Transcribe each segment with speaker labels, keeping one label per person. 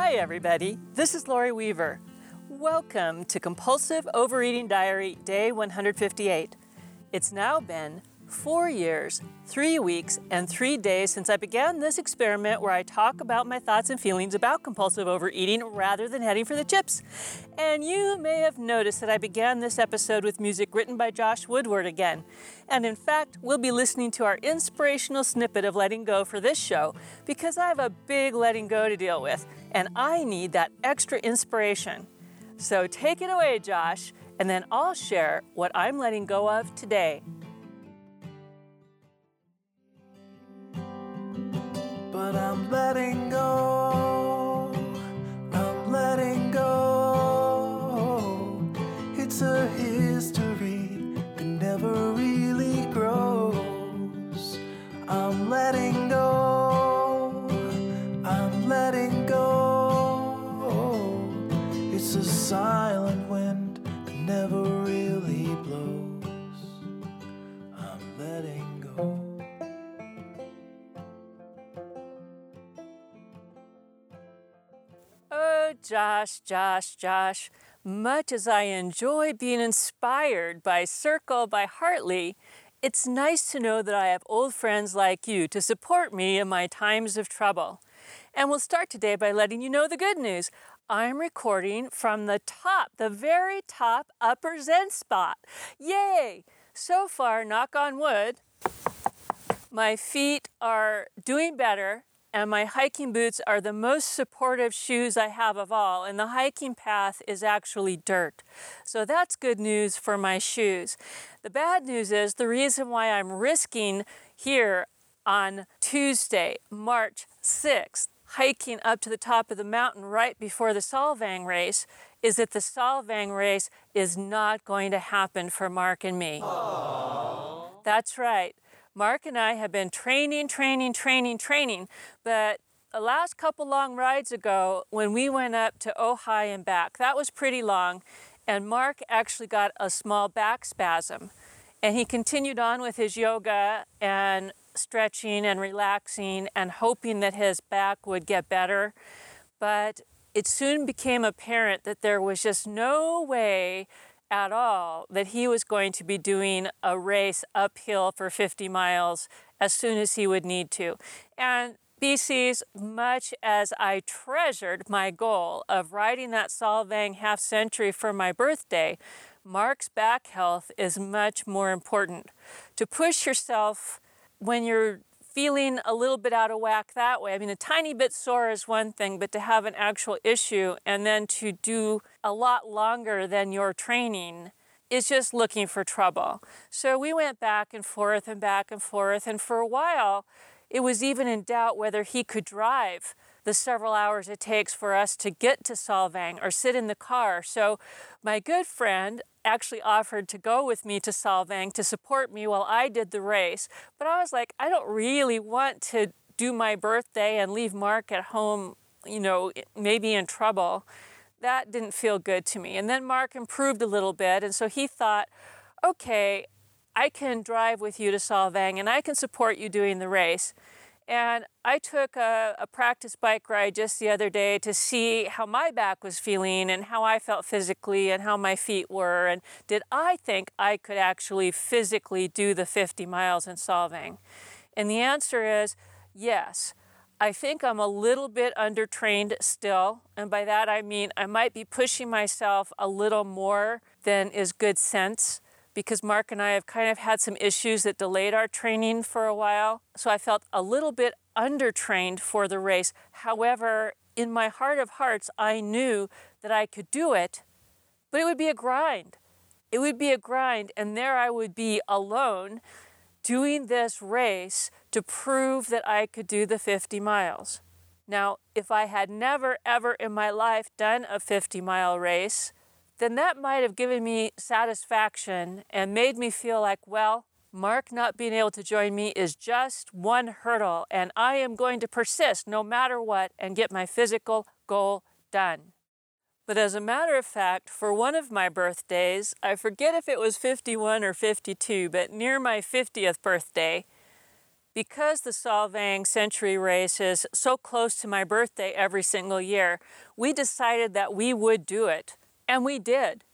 Speaker 1: Hi, everybody. This is Lori Weaver. Welcome to Compulsive Overeating Diary, Day 158. It's now been four years, three weeks, and three days since I began this experiment where I talk about my thoughts and feelings about compulsive overeating rather than heading for the chips. And you may have noticed that I began this episode with music written by Josh Woodward again. And in fact, we'll be listening to our inspirational snippet of letting go for this show because I have a big letting go to deal with, and I need that extra inspiration. So take it away, Josh, and then I'll share what I'm letting go of today.
Speaker 2: But I'm letting go. I'm letting go. It's a history that never really grows. I'm letting go. I'm letting go. It's a silent wind that never
Speaker 1: Josh, Josh, Josh. Much as I enjoy being inspired by Circle by Hartley, it's nice to know that I have old friends like you to support me in my times of trouble. And we'll start today by letting you know the good news. I'm recording from the top, the very top upper Zen spot. Yay! So far, knock on wood, my feet are doing better and my hiking boots are the most supportive shoes I have of all, and the hiking path is actually dirt. So that's good news for my shoes. The bad news is the reason why I'm risking here on Tuesday, March 6th, hiking up to the top of the mountain right before the Solvang race is that the Solvang race is not going to happen for Mark and me. That's right. Mark and I have been training, training, training, training, but the last couple long rides ago, when we went up to Ojai and back, that was pretty long, and Mark actually got a small back spasm. And he continued on with his yoga and stretching and relaxing and hoping that his back would get better. But it soon became apparent that there was just no way at all that he was going to be doing a race uphill for 50 miles as soon as he would need to. And BC's, much as I treasured my goal of riding that Solvang half century for my birthday, Mark's back health is much more important. To push yourself when you're feeling a little bit out of whack that way. I mean, a tiny bit sore is one thing, but to have an actual issue and then to do a lot longer than your training is just looking for trouble. So we went back and forth and back and forth, and for a while, it was even in doubt whether he could drive the several hours it takes for us to get to Solvang or sit in the car. So my good friend actually offered to go with me to Solvang to support me while I did the race. But I was like, I don't really want to do my birthday and leave Mark at home, you know, maybe in trouble. That didn't feel good to me. And then Mark improved a little bit, and so he thought, okay, I can drive with you to Solvang and I can support you doing the race. And I took a, a, practice bike ride just the other day to see how my back was feeling and how I felt physically and how my feet were. And did I think I could actually physically do the 50 miles in Solvang? And the answer is yes. I think I'm a little bit undertrained still. And by that I mean I might be pushing myself a little more than is good sense because Mark and I have kind of had some issues that delayed our training for a while. So I felt a little bit undertrained for the race. However, in my heart of hearts, I knew that I could do it, but it would be a grind. It would be a grind, and there I would be alone doing this race to prove that I could do the 50 miles. Now, if I had never, ever in my life done a 50 mile race, then that might have given me satisfaction and made me feel like, well, Mark not being able to join me is just one hurdle, and I am going to persist no matter what and get my physical goal done. But as a matter of fact, for one of my birthdays, I forget if it was 51 or 52, but near my 50th birthday, because the Solvang Century Race is so close to my birthday every single year, we decided that we would do it. And we did.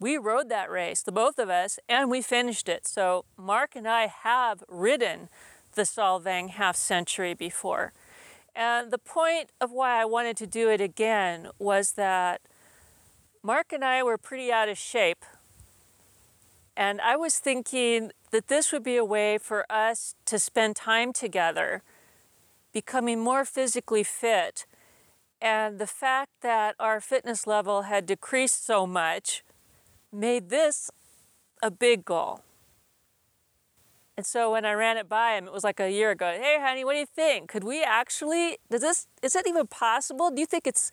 Speaker 1: We rode that race, the both of us, and we finished it. So Mark and I have ridden the Solvang half century before. And the point of why I wanted to do it again was that Mark and I were pretty out of shape. And I was thinking that this would be a way for us to spend time together, becoming more physically fit. And the fact that our fitness level had decreased so much made this a big goal. And so when I ran it by him, it was like a year ago. Hey, honey, what do you think? Could we actually, does this, is it even possible? Do you think it's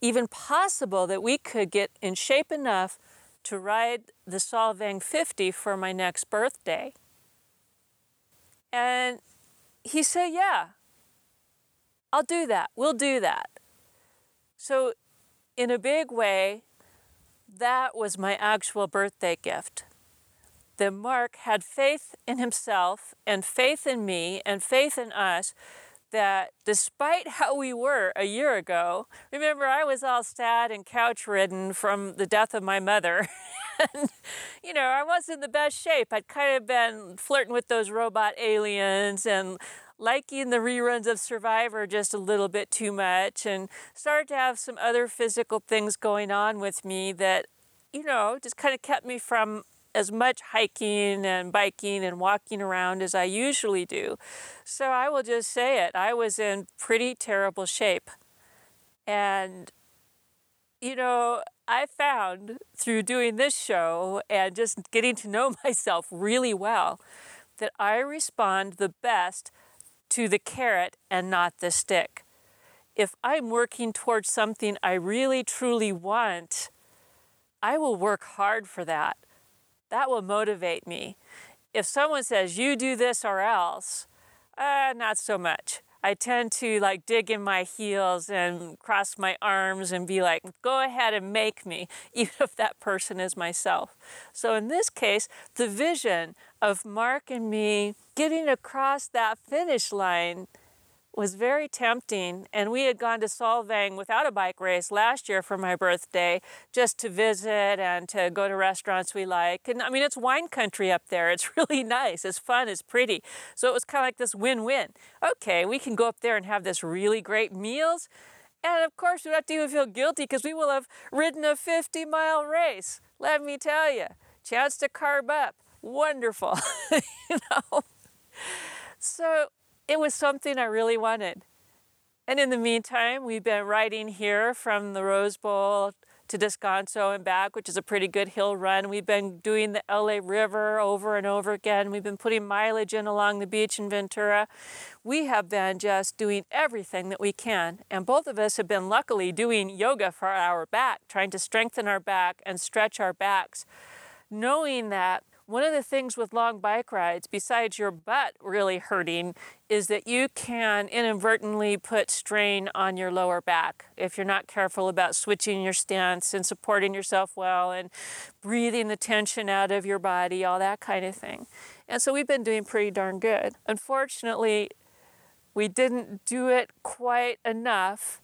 Speaker 1: even possible that we could get in shape enough to ride the Solvang 50 for my next birthday. And he said, Yeah, I'll do that. We'll do that. So, in a big way, that was my actual birthday gift. That Mark had faith in himself and faith in me and faith in us that despite how we were a year ago, remember I was all sad and couch ridden from the death of my mother. and, you know, I wasn't in the best shape. I'd kind of been flirting with those robot aliens and liking the reruns of Survivor just a little bit too much and started to have some other physical things going on with me that, you know, just kind of kept me from as much hiking and biking and walking around as I usually do. So I will just say it I was in pretty terrible shape. And, you know, I found through doing this show and just getting to know myself really well that I respond the best to the carrot and not the stick. If I'm working towards something I really truly want, I will work hard for that. That will motivate me. If someone says, you do this or else, uh, not so much. I tend to like dig in my heels and cross my arms and be like, go ahead and make me, even if that person is myself. So in this case, the vision of Mark and me getting across that finish line was very tempting. And we had gone to Solvang without a bike race last year for my birthday just to visit and to go to restaurants we like. And I mean, it's wine country up there. It's really nice. It's fun. It's pretty. So it was kind of like this win win. Okay, we can go up there and have this really great meals. And of course, we don't have to even feel guilty because we will have ridden a 50 mile race. Let me tell you, chance to carb up. Wonderful. you know? So it was something I really wanted. And in the meantime, we've been riding here from the Rose Bowl to Descanso and back, which is a pretty good hill run. We've been doing the LA River over and over again. We've been putting mileage in along the beach in Ventura. We have been just doing everything that we can. And both of us have been luckily doing yoga for our back, trying to strengthen our back and stretch our backs, knowing that one of the things with long bike rides, besides your butt really hurting, is that you can inadvertently put strain on your lower back if you're not careful about switching your stance and supporting yourself well and breathing the tension out of your body, all that kind of thing. And so we've been doing pretty darn good. Unfortunately, we didn't do it quite enough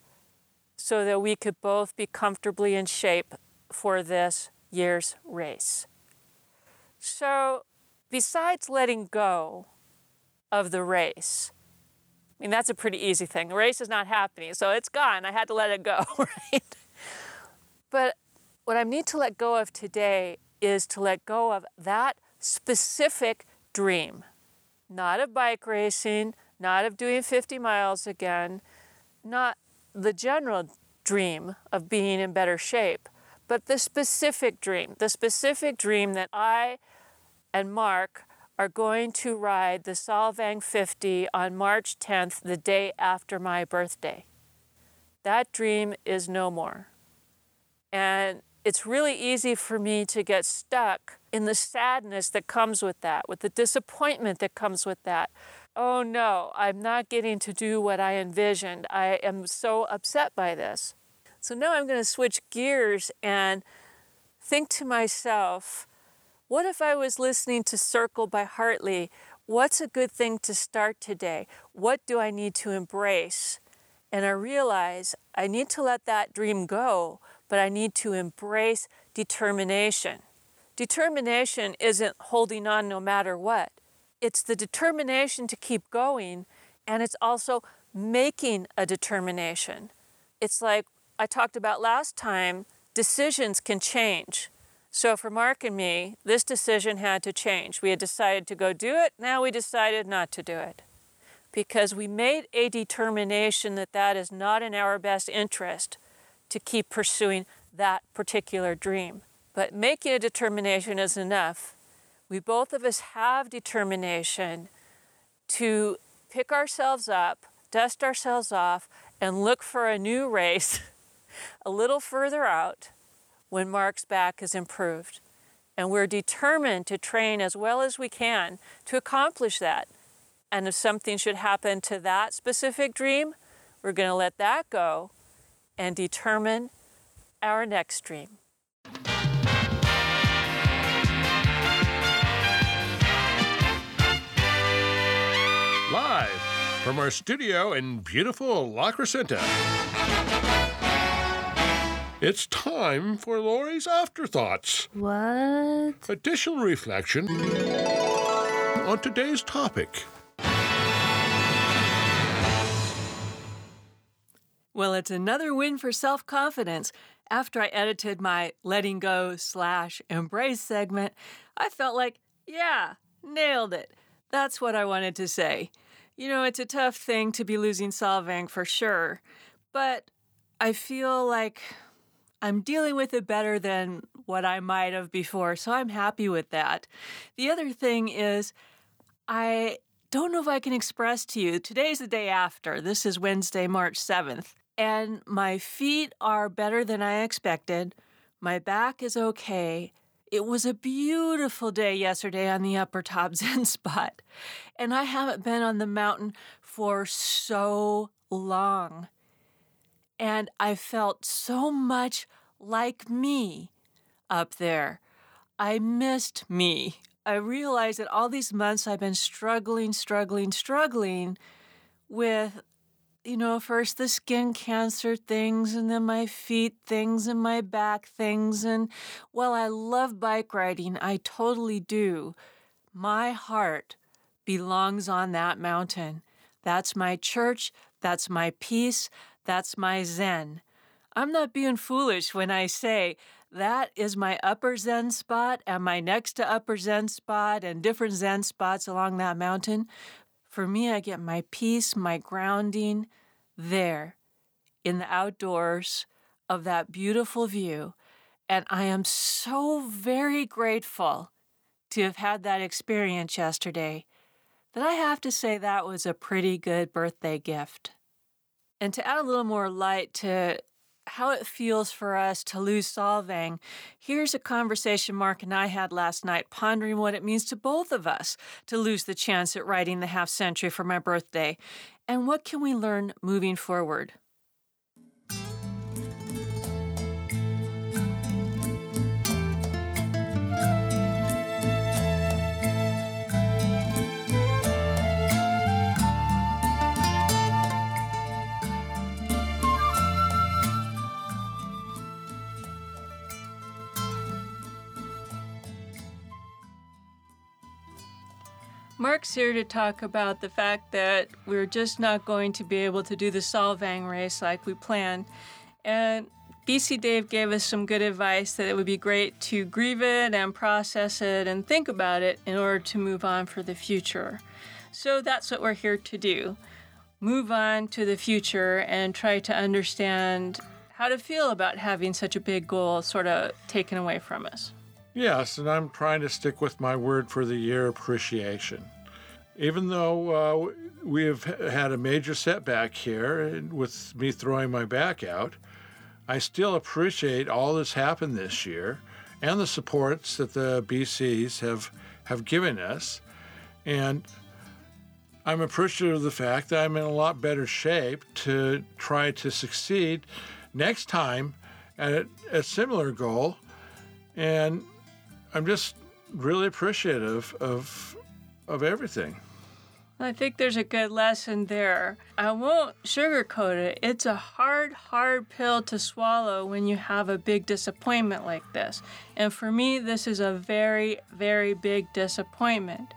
Speaker 1: so that we could both be comfortably in shape for this year's race. So, besides letting go of the race, I mean, that's a pretty easy thing. The race is not happening, so it's gone. I had to let it go, right? But what I need to let go of today is to let go of that specific dream, not of bike racing, not of doing 50 miles again, not the general dream of being in better shape, but the specific dream, the specific dream that I and Mark are going to ride the Solvang 50 on March 10th, the day after my birthday. That dream is no more. And it's really easy for me to get stuck in the sadness that comes with that, with the disappointment that comes with that. Oh no, I'm not getting to do what I envisioned. I am so upset by this. So now I'm going to switch gears and think to myself, what if I was listening to Circle by Hartley, what's a good thing to start today? What do I need to embrace? And I realize I need to let that dream go, but I need to embrace determination. Determination isn't holding on no matter what, it's the determination to keep going, and it's also making a determination. It's like I talked about last time decisions can change. So for Mark and me, this decision had to change. We had decided to go do it, now we decided not to do it. Because we made a determination that that is not in our best interest to keep pursuing that particular dream. But making a determination is enough. We both of us have determination to pick ourselves up, dust ourselves off, and look for a new race a little further out when Mark's back is improved. And we're determined to train as well as we can to accomplish that. And if something should happen to that specific dream, we're going to let that go and determine our next dream.
Speaker 3: Live from our studio in beautiful La Crescenta. It's time for Lori's Afterthoughts.
Speaker 4: What?
Speaker 3: Additional reflection on today's topic.
Speaker 1: Well, it's another win for self confidence. After I edited my letting go slash embrace segment, I felt like, yeah, nailed it. That's what I wanted to say. You know, it's a tough thing to be losing Solvang for sure, but I feel like I'm dealing with it better than what I might have before, so I'm happy with that. The other thing is, I don't know if I can express to you, today's the day after. This is Wednesday, March 7th, and my feet are better than I expected. My back is okay. It was a beautiful day yesterday on the upper top Zen spot, and I haven't been on the mountain for so long and I felt so much like me up there. I missed me. I realized that all these months I've been struggling, struggling, struggling with, you know, first the skin cancer things, and then my feet things, and my back things. And while I love bike riding, I totally do. My heart belongs on that mountain. That's my church. That's my peace. That's my Zen. I'm not being foolish when I say that is my upper Zen spot and my next to upper Zen spot and different Zen spots along that mountain. For me, I get my peace, my grounding there in the outdoors of that beautiful view. And I am so very grateful to have had that experience yesterday that I have to say that was a pretty good birthday gift. And to add a little more light to how it feels for us to lose Solvang, here's a conversation Mark and I had last night, pondering what it means to both of us to lose the chance at writing the half century for my birthday, and what can we learn moving forward. Mark's here to talk about the fact that we're just not going to be able to do the Solvang race like we planned. And BC Dave gave us some good advice that it would be great to grieve it and process it and think about it in order to move on for the future. So that's what we're here to do move on to the future and try to understand how to feel about having such a big goal sort of taken away from us.
Speaker 3: Yes, and I'm trying to stick with my word for the year appreciation. Even though uh, we have had a major setback here with me throwing my back out, I still appreciate all that's happened this year and the supports that the BCs have, have given us. And I'm appreciative of the fact that I'm in a lot better shape to try to succeed next time at a similar goal. And I'm just really appreciative of of everything.
Speaker 1: I think there's a good lesson there. I won't sugarcoat it. It's a hard, hard pill to swallow when you have a big disappointment like this. And for me, this is a very, very big disappointment.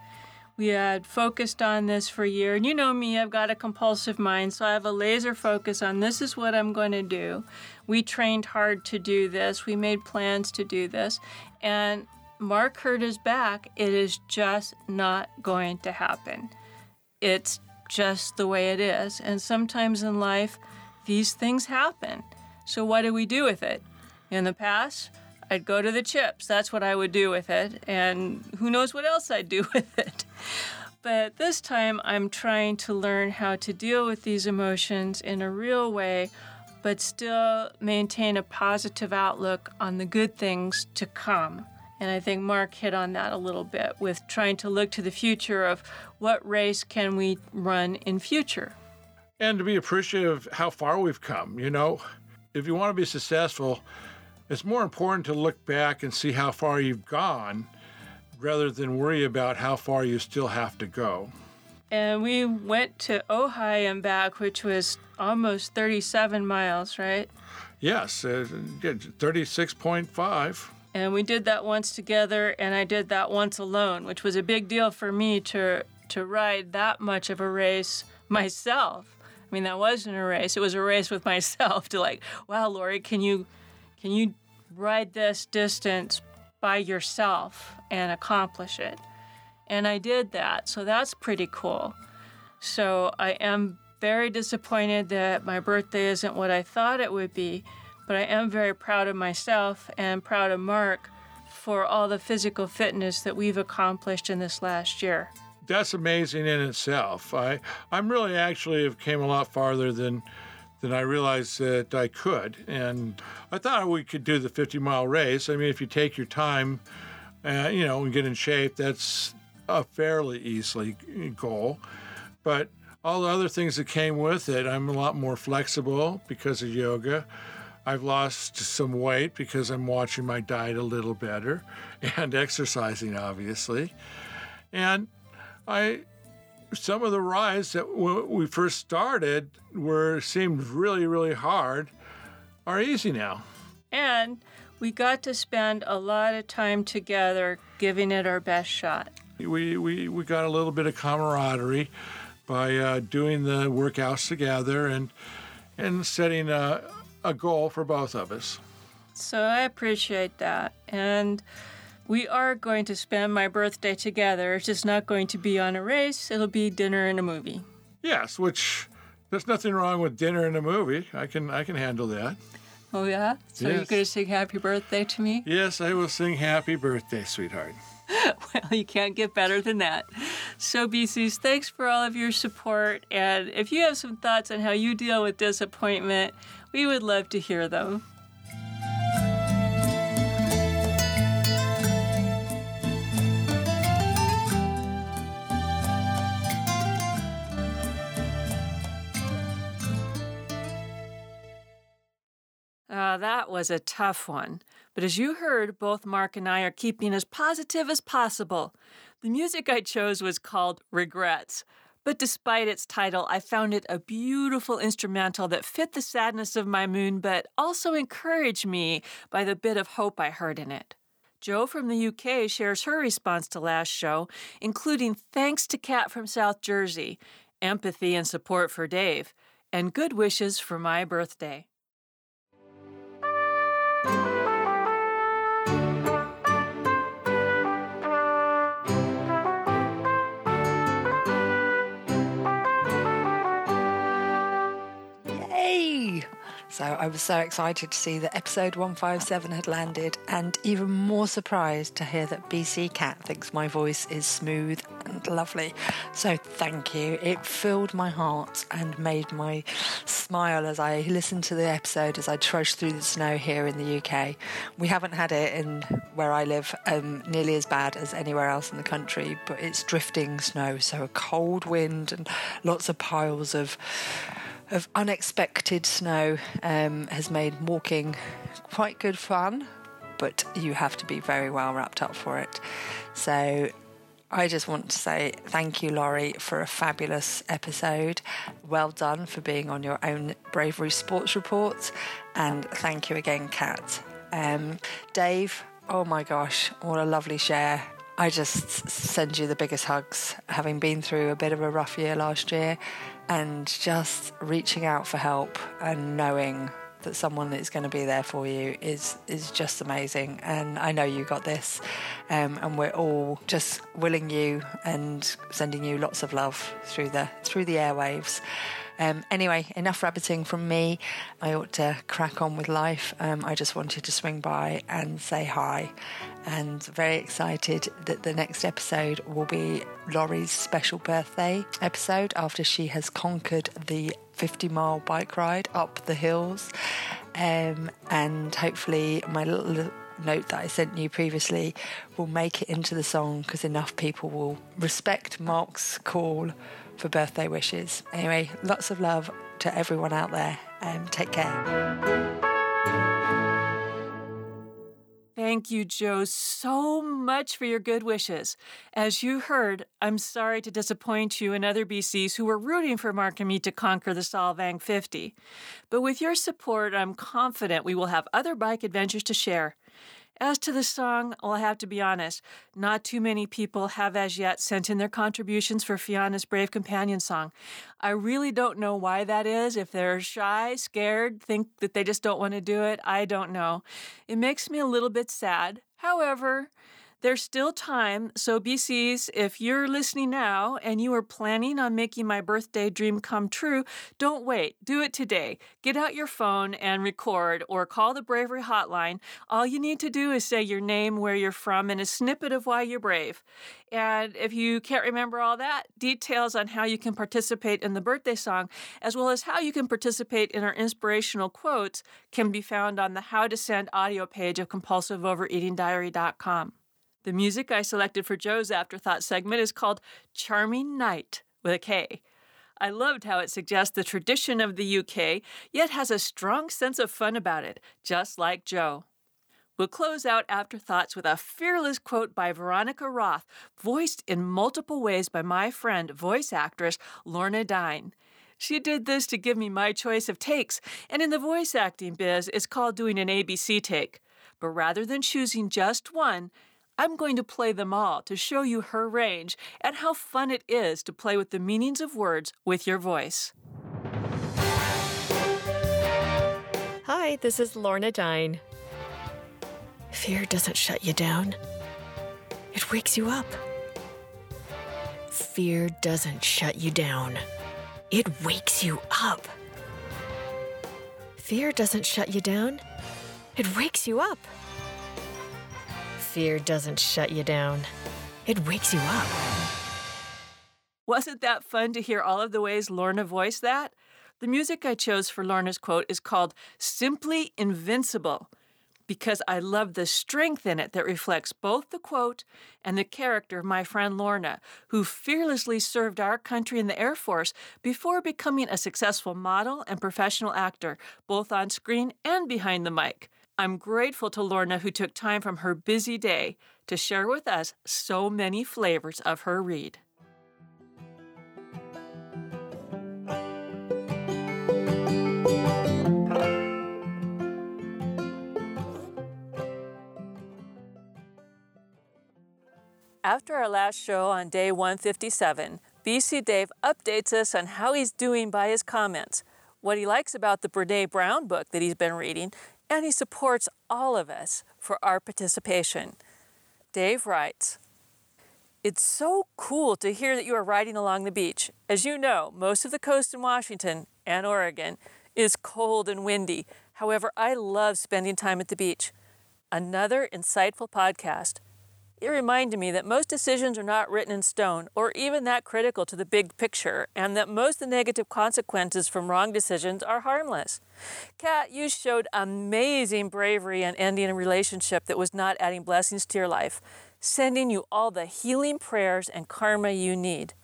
Speaker 1: We had focused on this for a year. And you know me, I've got a compulsive mind, so I have a laser focus on this is what I'm going to do. We trained hard to do this, we made plans to do this. And Mark hurt his back. It is just not going to happen. It's just the way it is. And sometimes in life, these things happen. So, what do we do with it? In the past, I'd go to the chips. That's what I would do with it. And who knows what else I'd do with it. But this time, I'm trying to learn how to deal with these emotions in a real way, but still maintain a positive outlook on the good things to come. And I think Mark hit on that a little bit with trying to look to the future of what race can we run in future.
Speaker 3: And to be appreciative of how far we've come. You know, if you want to be successful, it's more important to look back and see how far you've gone rather than worry about how far you still have to go.
Speaker 1: And we went to Ojai and back, which was almost 37 miles, right?
Speaker 3: Yes, uh, 36.5.
Speaker 1: And we did that once together, and I did that once alone, which was a big deal for me to, to ride that much of a race myself. I mean, that wasn't a race. It was a race with myself to like, wow, Lori, can you can you ride this distance by yourself and accomplish it? And I did that. So that's pretty cool. So I am very disappointed that my birthday isn't what I thought it would be, but I am very proud of myself and proud of Mark for all the physical fitness that we've accomplished in this last year.
Speaker 3: That's amazing in itself. I I'm really actually have came a lot farther than than I realized that I could. And I thought we could do the 50 mile race. I mean, if you take your time, uh, you know, and get in shape, that's a fairly easily goal. But all the other things that came with it, I'm a lot more flexible because of yoga. I've lost some weight because I'm watching my diet a little better and exercising, obviously. And I some of the rides that when we first started were seemed really really hard are easy now
Speaker 1: and we got to spend a lot of time together giving it our best shot
Speaker 3: we we, we got a little bit of camaraderie by uh, doing the workouts together and and setting a, a goal for both of us
Speaker 1: so i appreciate that and we are going to spend my birthday together. It's just not going to be on a race, it'll be dinner and a movie.
Speaker 3: Yes, which there's nothing wrong with dinner and a movie. I can I can handle that.
Speaker 1: Oh yeah? So
Speaker 3: Yes.
Speaker 1: you're gonna sing happy birthday to me?
Speaker 3: Yes, I will sing happy birthday, sweetheart.
Speaker 1: well, you can't get better than that. So BCs, thanks for all of your support. And if you have some thoughts on how you deal with disappointment, we would love to hear them. Uh, that was a tough one. But as you heard, both Mark and I are keeping as positive as possible. The music I chose was called Regrets. But despite its title, I found it a beautiful instrumental that fit the sadness of my moon, but also encouraged me by the bit of hope I heard in it. Joe from the UK shares her response to last show, including thanks to Kat from South Jersey, empathy and support for Dave, and good wishes for my birthday.
Speaker 4: I was so excited to see that episode 157 had landed, and even more surprised to hear that BC Kat thinks my voice is smooth and lovely. So thank you. It filled my heart and made my smile as I listened to the episode as I trudged through the snow here in the UK. We haven't had it in where I live um, nearly as bad as anywhere else in the country, but it's drifting snow, so a cold wind and lots of piles of of unexpected snow um, has made walking quite good fun, but you have to be very well wrapped up for it. So I just want to say thank you, Lori, for a fabulous episode. Well done for being on your own Bravery Sports Report. And thank you again, Kat. Um, Dave, oh my gosh, what a lovely share. I just send you the biggest hugs, having been through a bit of a rough year last year and just reaching out for help and knowing that someone is going to be there for you is is just amazing. And I know you got this um, and we're all just willing you and sending you lots of love through the through the airwaves um, anyway, enough rabbiting from me. I ought to crack on with life. Um, I just wanted to swing by and say hi. And very excited that the next episode will be Lori's special birthday episode after she has conquered the 50 mile bike ride up the hills. Um, and hopefully, my little note that I sent you previously will make it into the song because enough people will respect Mark's call for birthday wishes. Anyway, lots of love to everyone out there and take care.
Speaker 1: Thank you, Joe, so much for your good wishes. As you heard, I'm sorry to disappoint you and other BCs who were rooting for Mark and me to conquer the Solvang 50. But with your support, I'm confident we will have other bike adventures to share. As to the song, I'll have to be honest, not too many people have as yet sent in their contributions for Fiona's Brave Companion song. I really don't know why that is. If they're shy, scared, think that they just don't want to do it, I don't know. It makes me a little bit sad. However, there's still time, so BCs, if you're listening now and you are planning on making my birthday dream come true, don't wait. Do it today. Get out your phone and record or call the Bravery Hotline. All you need to do is say your name, where you're from, and a snippet of why you're brave. And if you can't remember all that, details on how you can participate in the birthday song, as well as how you can participate in our inspirational quotes, can be found on the How to Send audio page of compulsiveovereatingdiary.com. The music I selected for Joe's Afterthought segment is called Charming Night with a K. I loved how it suggests the tradition of the UK, yet has a strong sense of fun about it, just like Joe. We'll close out Afterthoughts with a fearless quote by Veronica Roth, voiced in multiple ways by my friend, voice actress Lorna Dine. She did this to give me my choice of takes, and in the voice acting biz, it's called doing an ABC take. But rather than choosing just one, I'm going to play them all to show you her range and how fun it is to play with the meanings of words with your voice.
Speaker 5: Hi, this is Lorna Dine. Fear doesn't shut you down, it wakes you up. Fear doesn't shut you down, it wakes you up. Fear doesn't shut you down, it wakes you up. Fear doesn't shut you down, it wakes you up.
Speaker 1: Wasn't that fun to hear all of the ways Lorna voiced that? The music I chose for Lorna's quote is called Simply Invincible because I love the strength in it that reflects both the quote and the character of my friend Lorna, who fearlessly served our country in the Air Force before becoming a successful model and professional actor, both on screen and behind the mic. I'm grateful to Lorna who took time from her busy day to share with us so many flavors of her read. After our last show on day 157, BC Dave updates us on how he's doing by his comments, what he likes about the Brene Brown book that he's been reading, and he supports all of us for our participation. Dave writes, it's so cool to hear that you are riding along the beach. As you know, most of the coast in Washington and Oregon is cold and windy. However, I love spending time at the beach. Another insightful podcast. It reminded me that most decisions are not written in stone or even that critical to the big picture, and that most of the negative consequences from wrong decisions are harmless. Kat, you showed amazing bravery in ending a relationship that was not adding blessings to your life, sending you all the healing prayers and karma you need.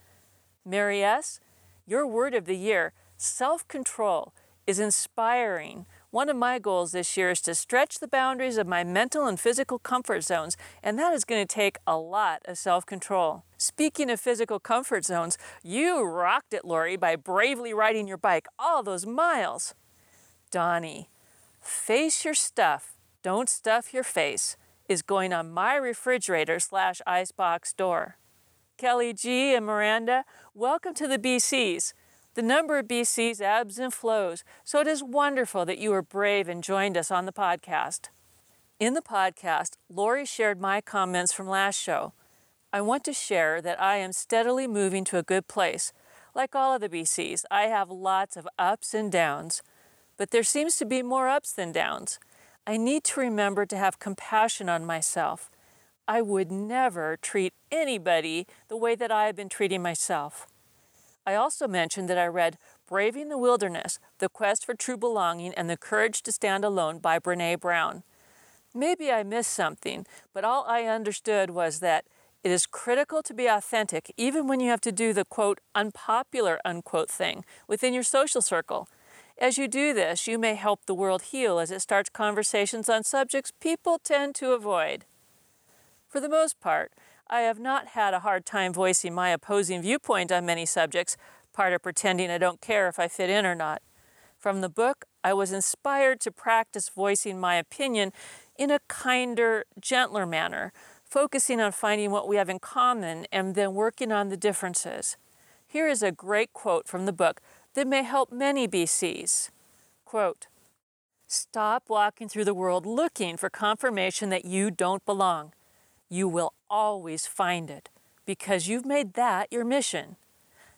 Speaker 1: Mary S., your word of the year, self control, is inspiring One of my goals this year is to stretch the boundaries of my mental and physical comfort zones, and that is going to take a lot of self control. Speaking of physical comfort zones, you rocked it, Lori, by bravely riding your bike all those miles. Donnie, face your stuff, don't stuff your face, is going on my refrigerator slash icebox door. Kelly G and Miranda, welcome to the BCs. The number of BCs ebbs and flows, so it is wonderful that you were brave and joined us on the podcast. In the podcast, Lori shared my comments from last show. I want to share that I am steadily moving to a good place. Like all of the BCs, I have lots of ups and downs, but there seems to be more ups than downs. I need to remember to have compassion on myself. I would never treat anybody the way that I have been treating myself. I also mentioned that I read Braving the Wilderness The Quest for True Belonging and the Courage to Stand Alone by Brene Brown. Maybe I missed something, but all I understood was that it is critical to be authentic even when you have to do the quote unpopular unquote thing within your social circle. As you do this, you may help the world heal as it starts conversations on subjects people tend to avoid. For the most part, I have not had a hard time voicing my opposing viewpoint on many subjects, part of pretending I don't care if I fit in or not. From the book, I was inspired to practice voicing my opinion in a kinder, gentler manner, focusing on finding what we have in common and then working on the differences. Here is a great quote from the book that may help many BCs. Quote, Stop walking through the world looking for confirmation that you don't belong you will always find it because you've made that your mission.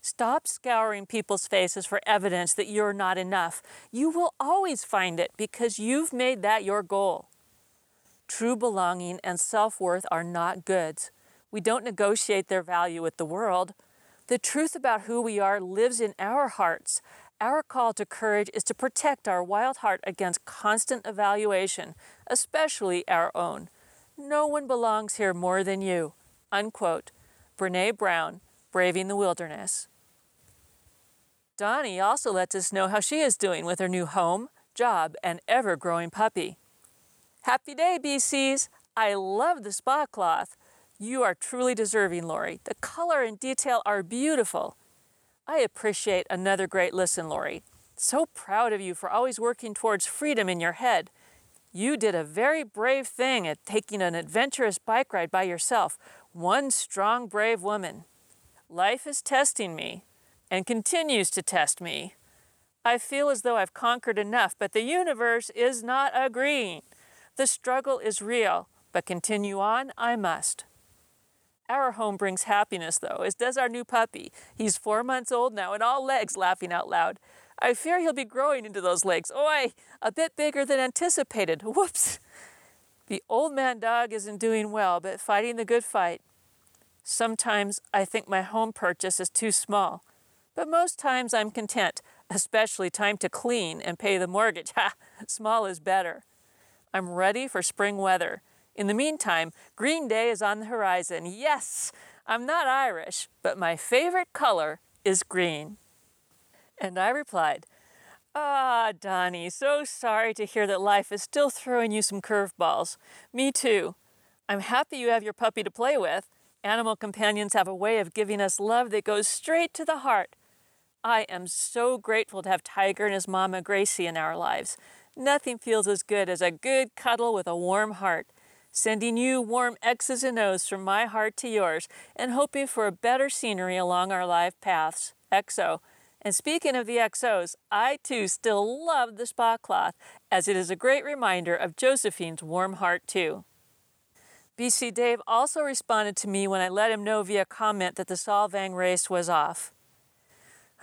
Speaker 1: Stop scouring people's faces for evidence that you're not enough. You will always find it because you've made that your goal. True belonging and self worth are not goods. We don't negotiate their value with the world. The truth about who we are lives in our hearts. Our call to courage is to protect our wild heart against constant evaluation, especially our own. No one belongs here more than you. Unquote. Brene Brown, Braving the Wilderness. Donnie also lets us know how she is doing with her new home, job, and ever growing puppy. Happy day, BCs! I love the spa cloth. You are truly deserving, Lori. The color and detail are beautiful. I appreciate another great listen, Lori. So proud of you for always working towards freedom in your head. You did a very brave thing at taking an adventurous bike ride by yourself. One strong, brave woman. Life is testing me and continues to test me. I feel as though I've conquered enough, but the universe is not agreeing. The struggle is real, but continue on I must. Our home brings happiness, though, as does our new puppy. He's four months old now and all legs, laughing out loud. I fear he'll be growing into those legs. Oh, Oi, a bit bigger than anticipated. Whoops. The old man dog isn't doing well, but fighting the good fight. Sometimes I think my home purchase is too small, but most times I'm content, especially time to clean and pay the mortgage. Ha! Small is better. I'm ready for spring weather. In the meantime, Green Day is on the horizon. Yes, I'm not Irish, but my favorite color is green. And I replied, Ah, Donnie, so sorry to hear that life is still throwing you some curveballs. Me too. I'm happy you have your puppy to play with. Animal companions have a way of giving us love that goes straight to the heart. I am so grateful to have Tiger and his mama Gracie in our lives. Nothing feels as good as a good cuddle with a warm heart. Sending you warm X's and O's from my heart to yours and hoping for a better scenery along our life paths. XO. And speaking of the XOs, I too still love the spa cloth, as it is a great reminder of Josephine's warm heart too. BC Dave also responded to me when I let him know via comment that the Solvang race was off.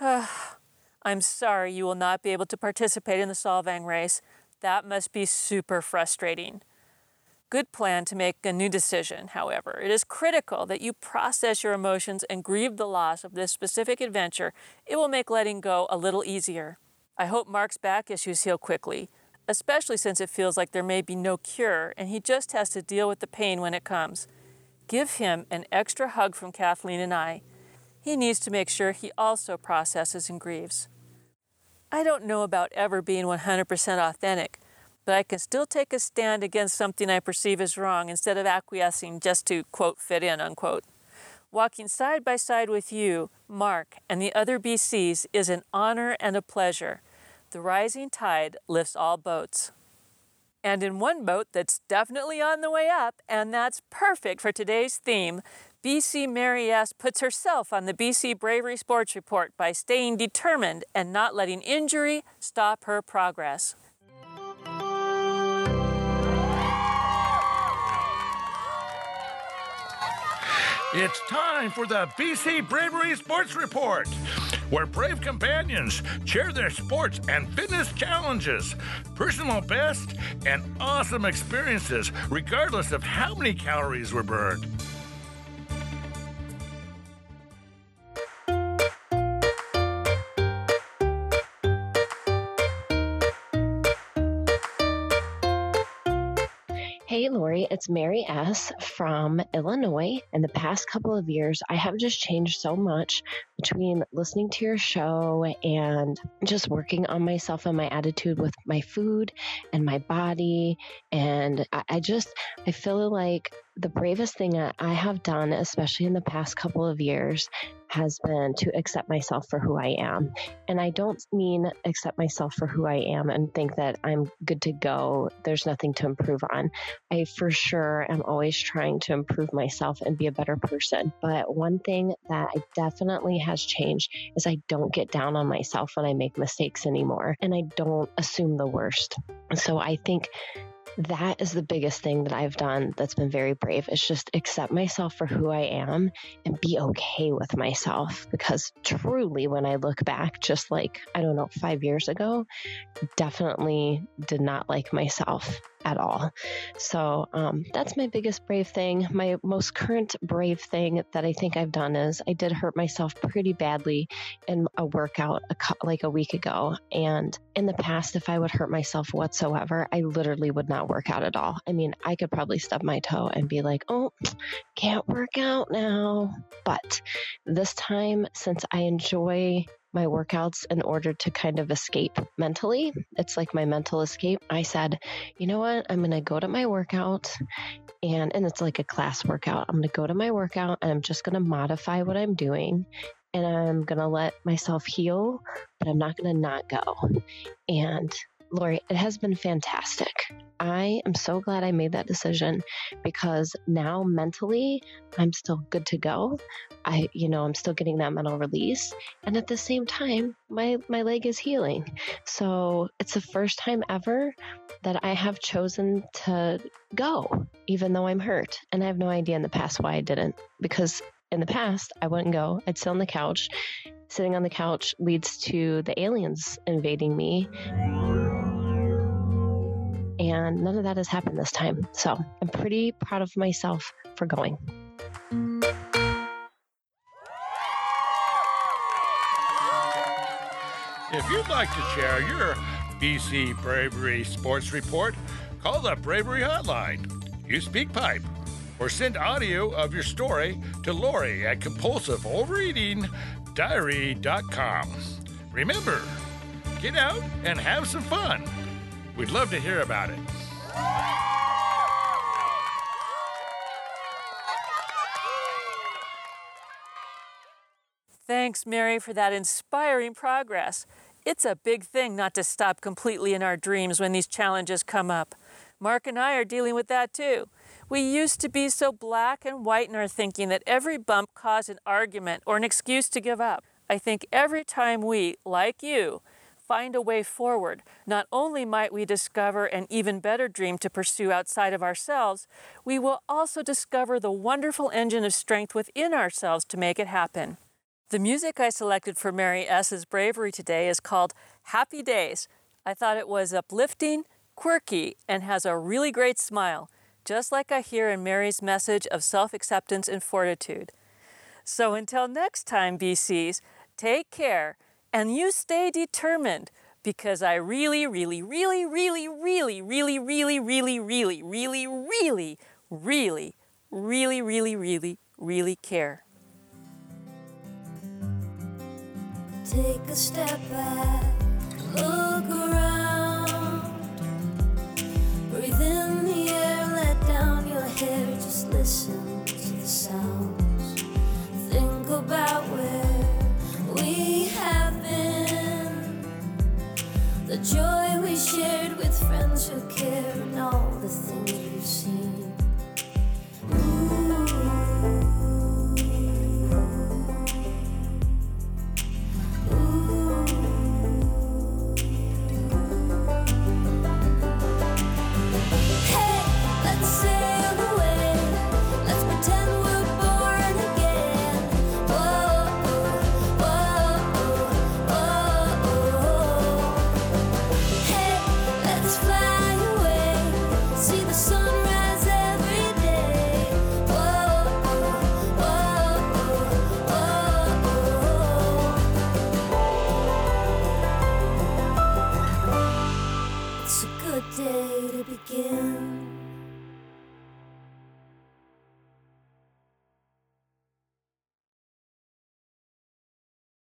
Speaker 1: I'm sorry you will not be able to participate in the Solvang race. That must be super frustrating good plan to make a new decision, however. It is critical that you process your emotions and grieve the loss of this specific adventure. It will make letting go a little easier. I hope Mark's back issues heal quickly, especially since it feels like there may be no cure and he just has to deal with the pain when it comes. Give him an extra hug from Kathleen and I. He needs to make sure he also processes and grieves. I don't know about ever being 100% authentic, but I can still take a stand against something I perceive as wrong instead of acquiescing just to, quote, fit in, unquote. Walking side by side with you, Mark, and the other BCs is an honor and a pleasure. The rising tide lifts all boats. And in one boat that's definitely on the way up, and that's perfect for today's theme, BC Mary S. puts herself on the BC Bravery Sports Report by staying determined and not letting injury stop her progress.
Speaker 6: It's time for the BC Bravery Sports Report, where brave companions share their sports and fitness challenges, personal best, and awesome experiences, regardless of how many calories were burned.
Speaker 7: It's Mary S. from Illinois. In the past couple of years, I have just changed so much between listening to your show and just working on myself and my attitude with my food and my body. And I, I just, I feel like the bravest thing I have done, especially in the past couple of years, has been to accept myself for who I am. And I don't mean accept myself for who I am and think that I'm good to go. There's nothing to improve on. I for sure am always trying to improve myself and be a better person. But one thing that I definitely has changed is I don't get down on myself when I make mistakes anymore and I don't assume the worst. So I think that is the biggest thing that I've done that's been very brave is just accept myself for who I am and be okay with myself. Because truly, when I look back, just like, I don't know, five years ago, definitely did not like myself at all. So um, that's my biggest brave thing. My most current brave thing that I think I've done is I did hurt myself pretty badly in a workout a, like a week ago. And in the past, if I would hurt myself whatsoever, I literally would not work out at all. I mean, I could probably stub my toe and be like, oh, can't work out now. But this time, since I enjoy my workouts in order to kind of escape mentally. It's like my mental escape. I said, you know what? I'm going to go to my workout and and it's like a class workout. I'm going to go to my workout and I'm just going to modify what I'm doing and I'm going to let myself heal, but I'm not going to not go. And Lori, it has been fantastic. I am so glad I made that decision because now mentally I'm still good to go. I, you know, I'm still getting that mental release. And at the same time, my, my leg is healing. So it's the first time ever that I have chosen to go, even though I'm hurt. And I have no idea in the past why I didn't, because in the past, I wouldn't go. I'd sit on the couch. Sitting on the couch leads to the aliens invading me and none of that has happened this time. So I'm pretty proud of myself for going.
Speaker 6: If you'd like to share your BC Bravery Sports Report, call the Bravery Hotline. Use SpeakPipe or send audio of your story to Lori at compulsiveovereatingdiary.com. Remember, get out and have some fun. We'd love to hear about it.
Speaker 1: Thanks, Mary, for that inspiring progress. It's a big thing not to stop completely in our dreams when these challenges come up. Mark and I are dealing with that too. We used to be so black and white in our thinking that every bump caused an argument or an excuse to give up. I think every time we, like you, find a way forward, not only might we discover an even better dream to pursue outside of ourselves, we will also discover the wonderful engine of strength within ourselves to make it happen. The music I selected for Mary S.'s bravery today is called Happy Days. I thought it was uplifting, quirky, and has a really great smile, just like I hear in Mary's message of self acceptance and fortitude. So until next time, BCs, take care and you stay determined because I really, really, really, really, really, really, really, really, really, really, really, really, really, really, really, really care.
Speaker 8: Take a step back, Look around. Breathe in the air, let down your hair. Just listen.